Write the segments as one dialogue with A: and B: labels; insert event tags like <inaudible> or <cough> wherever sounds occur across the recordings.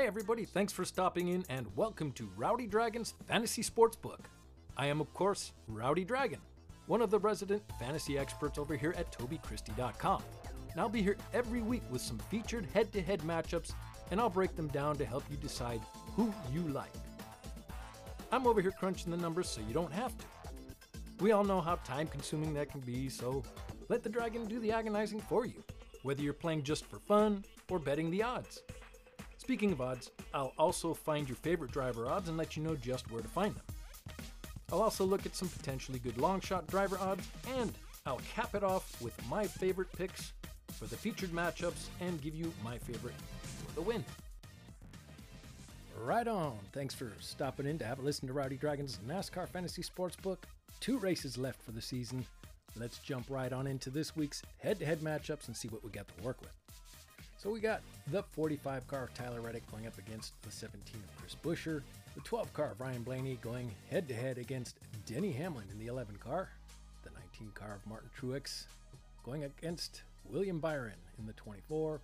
A: Hey everybody, thanks for stopping in and welcome to Rowdy Dragon's Fantasy Sportsbook. I am, of course, Rowdy Dragon, one of the resident fantasy experts over here at TobyChristie.com. And I'll be here every week with some featured head to head matchups, and I'll break them down to help you decide who you like. I'm over here crunching the numbers so you don't have to. We all know how time consuming that can be, so let the dragon do the agonizing for you, whether you're playing just for fun or betting the odds. Speaking of odds, I'll also find your favorite driver odds and let you know just where to find them. I'll also look at some potentially good long shot driver odds, and I'll cap it off with my favorite picks for the featured matchups and give you my favorite for the win. Right on. Thanks for stopping in to have a listen to Rowdy Dragon's NASCAR Fantasy Sportsbook. Two races left for the season. Let's jump right on into this week's head to head matchups and see what we got to work with. So we got the 45 car of Tyler Reddick going up against the 17 of Chris Buescher, the 12 car of Ryan Blaney going head to head against Denny Hamlin in the 11 car, the 19 car of Martin Truex going against William Byron in the 24,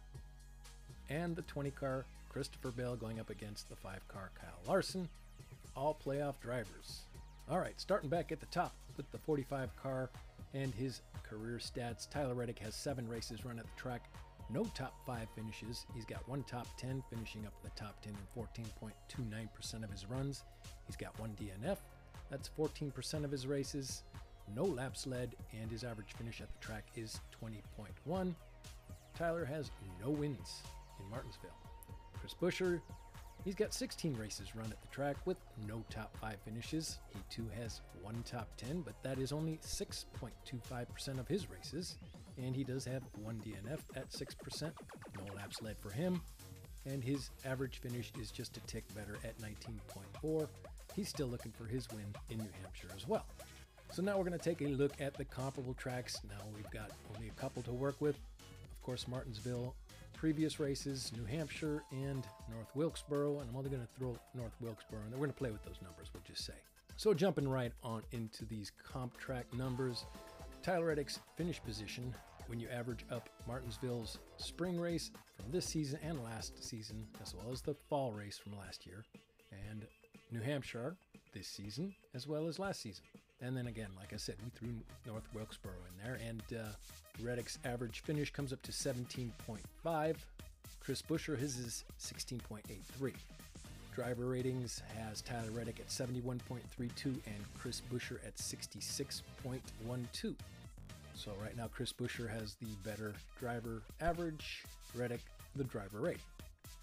A: and the 20 car Christopher Bell going up against the 5 car Kyle Larson, all playoff drivers. All right, starting back at the top with the 45 car and his career stats. Tyler Reddick has seven races run at the track, no top five finishes. He's got one top 10, finishing up in the top 10 in 14.29% of his runs. He's got one DNF, that's 14% of his races, no laps led, and his average finish at the track is 20.1. Tyler has no wins in Martinsville. Chris Buescher He's got 16 races run at the track with no top 5 finishes. He too has one top 10, but that is only 6.25% of his races. And he does have one DNF at 6%. No laps led for him. And his average finish is just a tick better at 19.4. He's still looking for his win in New Hampshire as well. So now we're going to take a look at the comparable tracks. Now we've got only a couple to work with. Of course, Martinsville previous races, New Hampshire and North Wilkesboro, and I'm only going to throw North Wilkesboro, and we're going to play with those numbers, we'll just say. So jumping right on into these comp track numbers, Tyler Reddick's finish position when you average up Martinsville's spring race from this season and last season, as well as the fall race from last year, and New Hampshire this season, as well as last season. And then again, like I said, we threw North Wilkesboro in there, and uh, Reddick's average finish comes up to 17.5. Chris Buescher, his is 16.83. Driver ratings has Tyler Reddick at 71.32 and Chris Buescher at 66.12. So right now, Chris Buescher has the better driver average, Reddick the driver rating.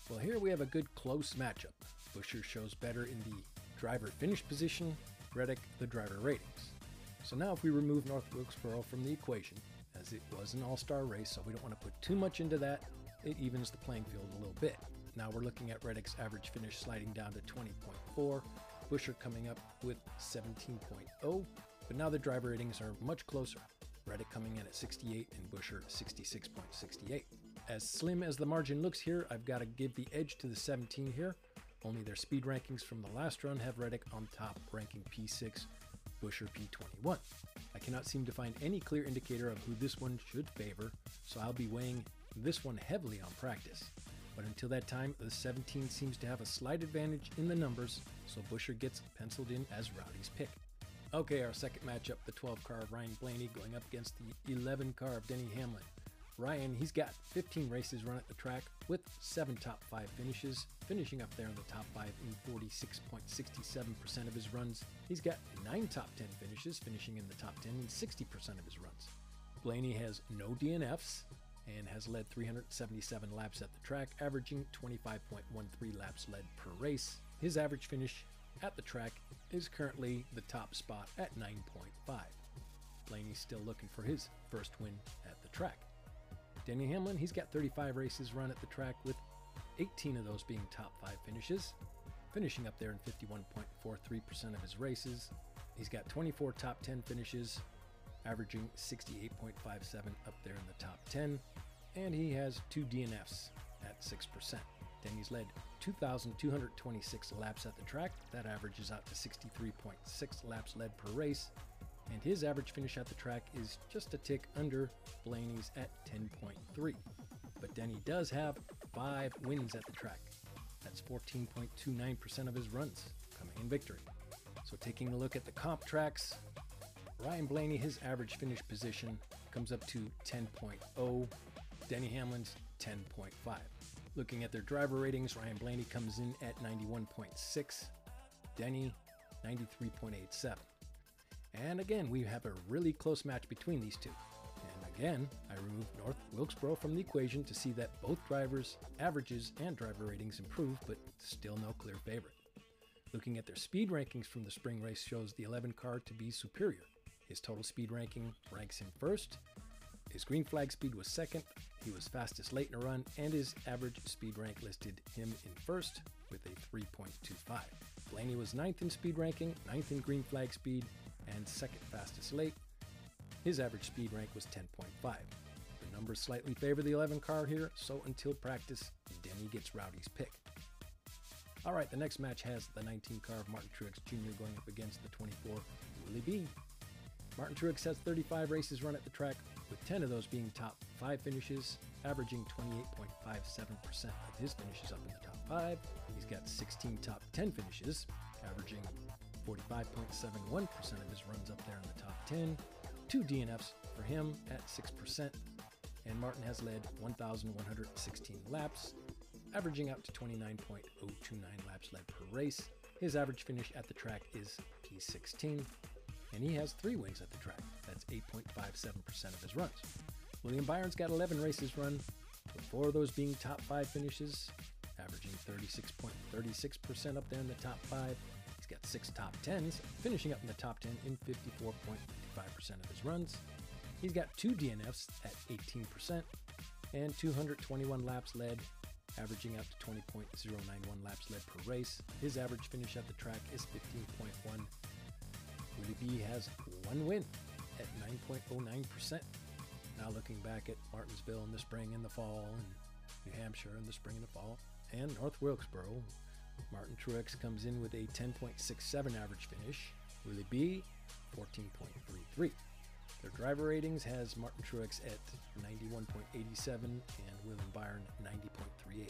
A: Well, here we have a good close matchup. Buescher shows better in the driver finish position, Reddick the driver ratings. So now if we remove North Wilkesboro from the equation, as it was an all-star race, so we don't want to put too much into that, it evens the playing field a little bit. Now we're looking at Reddick's average finish sliding down to 20.4, Buescher coming up with 17.0, but now the driver ratings are much closer. Reddick coming in at 68 and Buescher 66.68. As slim as the margin looks here, I've got to give the edge to the 17 here. Only their speed rankings from the last run have Reddick on top, ranking P6, Buescher P21. I cannot seem to find any clear indicator of who this one should favor, so I'll be weighing this one heavily on practice. But until that time, the 17 seems to have a slight advantage in the numbers, so Buescher gets penciled in as Rowdy's pick. Okay, our second matchup, the 12 car of Ryan Blaney going up against the 11 car of Denny Hamlin. Ryan, he's got 15 races run at the track with seven top five finishes, finishing up there in the top five in 46.67% of his runs. He's got nine top 10 finishes, finishing in the top 10 in 60% of his runs. Blaney has no DNFs and has led 377 laps at the track, averaging 25.13 laps led per race. His average finish at the track is currently the top spot at 9.5. Blaney's still looking for his first win at the track. Denny Hamlin, he's got 35 races run at the track with 18 of those being top five finishes, finishing up there in 51.43% of his races. He's got 24 top 10 finishes, averaging 68.57 up there in the top 10, and he has two DNFs at 6%. Denny's led 2,226 laps at the track. That averages out to 63.6 laps led per race, and his average finish at the track is just a tick under Blaney's at 10.3. But Denny does have five wins at the track. That's That's 14.29% of his runs coming in victory. So taking a look at the comp tracks, Ryan Blaney, his average finish position comes up to 10.0. Denny Hamlin's 10.5. Looking at their driver ratings, Ryan Blaney comes in at 91.6, Denny 93.87. And again, we have a really close match between these two. And again, I removed North Wilkesboro from the equation to see that both drivers' averages and driver ratings improve, but still no clear favorite. Looking at their speed rankings from the spring race shows the 11 car to be superior. His total speed ranking ranks him first. His green flag speed was second. He was fastest late in a run, and his average speed rank listed him in first with a 3.25. Blaney was ninth in speed ranking, ninth in green flag speed, and second fastest late. His average speed rank was 10.5. The numbers slightly favor the 11 car here, so until practice, Denny gets Rowdy's pick. All right, the next match has the 19 car of Martin Truex Jr. going up against the 24 Willie B. Martin Truex has 35 races run at the track, with 10 of those being top 5 finishes, averaging 28.57% of his finishes up in the top 5. He's got 16 top 10 finishes, averaging 45.71% of his runs up there in the top 10. Two DNFs for him at 6%, and Martin has led 1,116 laps, averaging out to 29.029 laps led per race. His average finish at the track is P16, and he has three wins at the track. That's 8.57% of his runs. William Byron's got 11 races run, with four of those being top five finishes, averaging 36.36% up there in the top five. He's got six top tens, finishing up in the top 10 in 54.55% of his runs. He's got two DNFs at 18% and 221 laps led, averaging out to 20.091 laps led per race. His average finish at the track is 15.1. B has one win at 9.09%. Now looking back at Martinsville in the spring and the fall, and New Hampshire in the spring and the fall, and North Wilkesboro, Martin Truex comes in with a 10.67 average finish. Willie B, 14.33. Their driver ratings has Martin Truex at 91.87 and William Byron 90.38.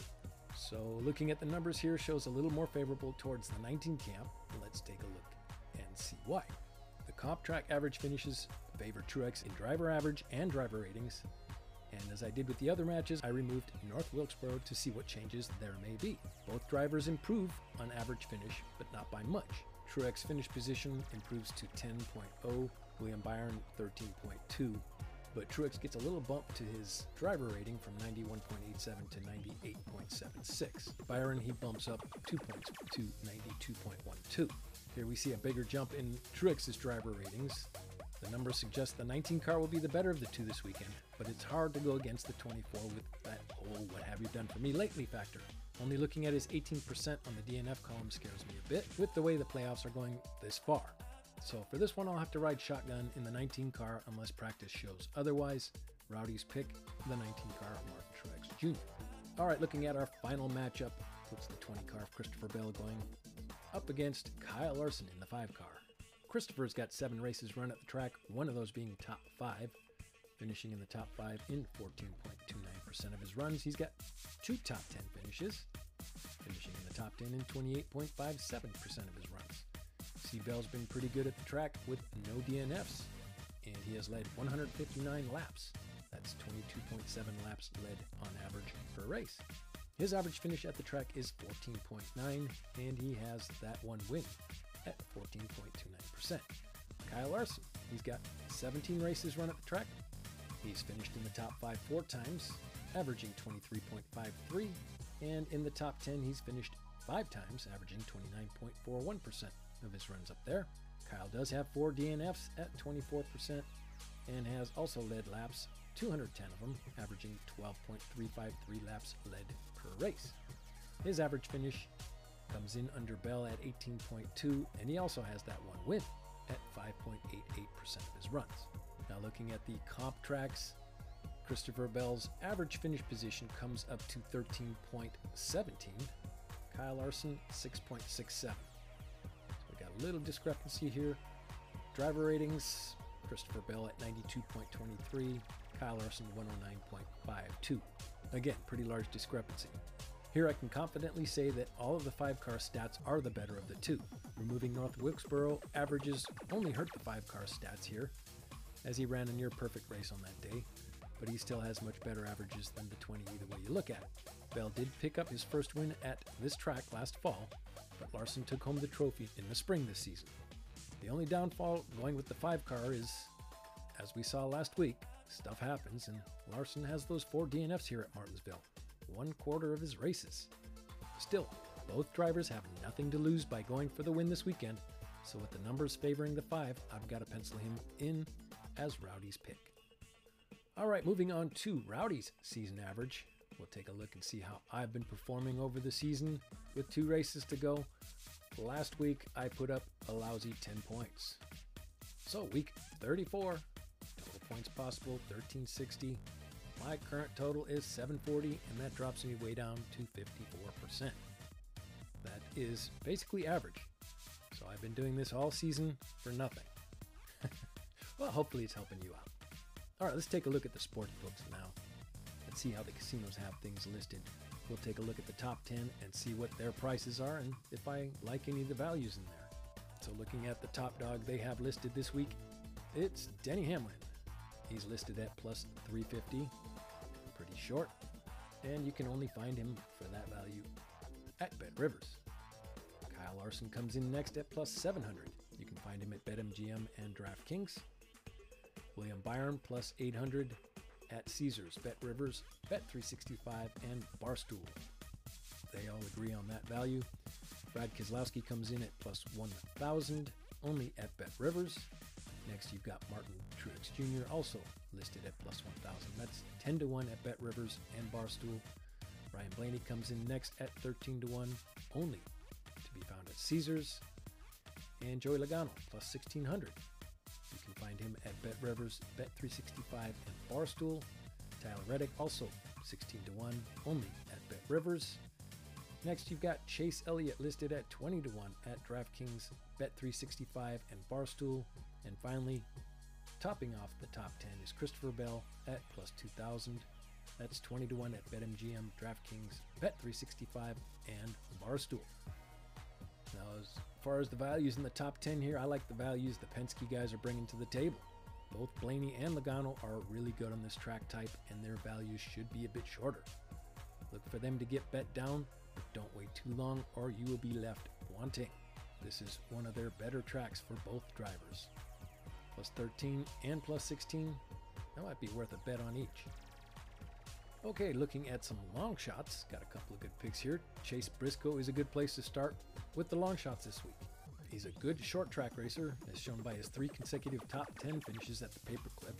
A: So looking at the numbers here shows a little more favorable towards the 19 camp. Let's take a look and see why. Comp track average finishes favor Truex in driver average and driver ratings. And as I did with the other matches, I removed North Wilkesboro to see what changes there may be. Both drivers improve on average finish, but not by much. Truex finish position improves to 10.0, William Byron 13.2, but Truex gets a little bump to his driver rating from 91.87 to 98.76. Byron, he bumps up two points to 92.12. Here we see a bigger jump in Truex's driver ratings. The numbers suggest the 19 car will be the better of the two this weekend, but it's hard to go against the 24 with that oh, what have you done for me lately factor. Only looking at his 18% on the DNF column scares me a bit with the way the playoffs are going this far. So for this one, I'll have to ride shotgun in the 19 car unless practice shows otherwise. Rowdy's pick, the 19 car Martin Truex Jr. All right, looking at our final matchup, puts the 20 car of Christopher Bell going up against Kyle Larson in the 5 car. Christopher's got seven races run at the track, one of those being top five, finishing in the top five in 14.29% of his runs. He's got two top 10 finishes, finishing in the top 10 in 28.57% of his runs. C. Bell's been pretty good at the track with no DNFs, and he has led 159 laps. That's 22.7 laps led on average per race. His average finish at the track is 14.9, and he has that one win at 14.29%. Kyle Larson, he's got 17 races run at the track. He's finished in the top five four times, averaging 23.53, and in the top 10, he's finished five times, averaging 29.41% of his runs up there. Kyle does have four DNFs at 24% and has also led laps, 210 of them, averaging 12.353 laps led per race. His average finish comes in under Bell at 18.2, and he also has that one win at 5.88% of his runs. Now, looking at the comp tracks, Christopher Bell's average finish position comes up to 13.17. Kyle Larson, 6.67. So we got a little discrepancy here. Driver ratings Christopher Bell at 92.23, Kyle Larson 109.52. Again, pretty large discrepancy. Here I can confidently say that all of the 5 car stats are the better of the two. Removing North Wilkesboro averages only hurt the 5 car stats here, as he ran a near perfect race on that day, but he still has much better averages than the 20 either way you look at it. Bell did pick up his first win at this track last fall, but Larson took home the trophy in the spring this season. The only downfall going with the 5 car is, as we saw last week, stuff happens, and Larson has those four DNFs here at Martinsville, one quarter of his races. Still, both drivers have nothing to lose by going for the win this weekend, so with the numbers favoring the 5, I've got to pencil him in as Rowdy's pick. All right, moving on to Rowdy's season average. We'll take a look and see how I've been performing over the season with two races to go. Last week, I put up a lousy 10 points. So, week 34, total points possible 1360. My current total is 740, and that drops me way down to 54%. That is basically average. So, I've been doing this all season for nothing. <laughs> well, hopefully, it's helping you out. All right, let's take a look at the sports books now and see how the casinos have things listed. We'll take a look at the top 10 and see what their prices are and if I like any of the values in there. So, looking at the top dog they have listed this week, it's Denny Hamlin. He's listed at plus 350, pretty short, and you can only find him for that value at Bet Rivers. Kyle Larson comes in next at plus 700. You can find him at BetMGM and DraftKings. William Byron plus 800 at Caesars, Bet Rivers, Bet365, and Barstool. They all agree on that value. Brad Keselowski comes in at plus 1,000 only at Bet Rivers. Next, you've got Martin Truex Jr. also listed at plus 1,000. That's 10 to 1 at Bet Rivers and Barstool. Ryan Blaney comes in next at 13 to 1 only to be found at Caesars. And Joey Logano plus 1,600 You can find him at Bet Rivers, Bet365, and Barstool. Tyler Reddick also 16 to 1 only at Bet Rivers. Next, you've got Chase Elliott listed at 20 to 1 at DraftKings, Bet365, and Barstool. And finally, topping off the top 10 is Christopher Bell at plus 2,000. That's 20 to 1 at BetMGM, DraftKings, Bet365, and Barstool. Now, as far as the values in the top 10 here, I like the values the Penske guys are bringing to the table. Both Blaney and Logano are really good on this track type, and their values should be a bit shorter. Look for them to get bet down, but don't wait too long or you will be left wanting. This is one of their better tracks for both drivers. Plus 13 and plus 16, that might be worth a bet on each. Okay, looking at some long shots, got a couple of good picks here. Chase Briscoe is a good place to start with the long shots this week. He's a good short track racer, as shown by his three consecutive top 10 finishes at the paperclip,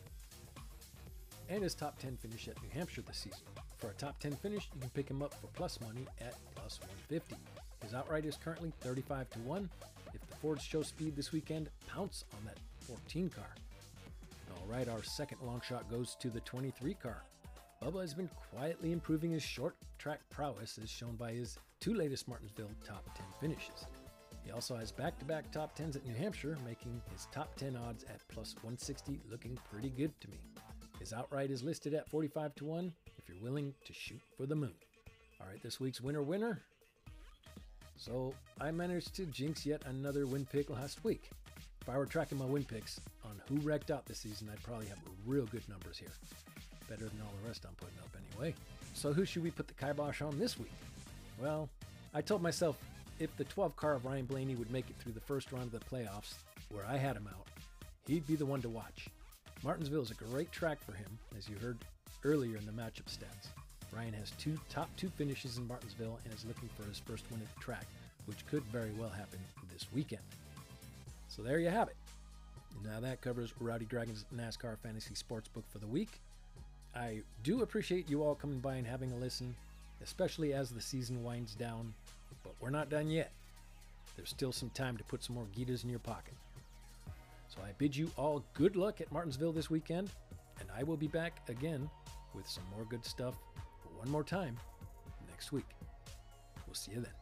A: and his top 10 finish at New Hampshire this season. For a top 10 finish, you can pick him up for plus money at plus 150. His outright is currently 35 to 1. If the Fords show speed this weekend, pounce on that 14 car. All right, our second long shot goes to the 23 car. Bubba has been quietly improving his short track prowess as shown by his two latest Martinsville top 10 finishes. He also has back to back top 10s at New Hampshire, making his top 10 odds at plus 160 looking pretty good to me. His outright is listed at 45 to 1 if you're willing to shoot for the moon. All right, this week's winner winner. So I managed to jinx yet another win pick last week. If I were tracking my win picks on who wrecked out this season, I'd probably have real good numbers here. Better than all the rest I'm putting up anyway. So who should we put the kibosh on this week? Well, I told myself if the 12 car of Ryan Blaney would make it through the first round of the playoffs, where I had him out, he'd be the one to watch. Martinsville is a great track for him, as you heard earlier in the matchup stats. Ryan has two top two finishes in Martinsville and is looking for his first win at the track, which could very well happen this weekend. So there you have it. Now that covers Rowdy Dragons NASCAR Fantasy Sportsbook for the week. I do appreciate you all coming by and having a listen, especially as the season winds down, but we're not done yet. There's still some time to put some more Gitas in your pocket. So I bid you all good luck at Martinsville this weekend, and I will be back again with some more good stuff one more time next week. We'll see you then.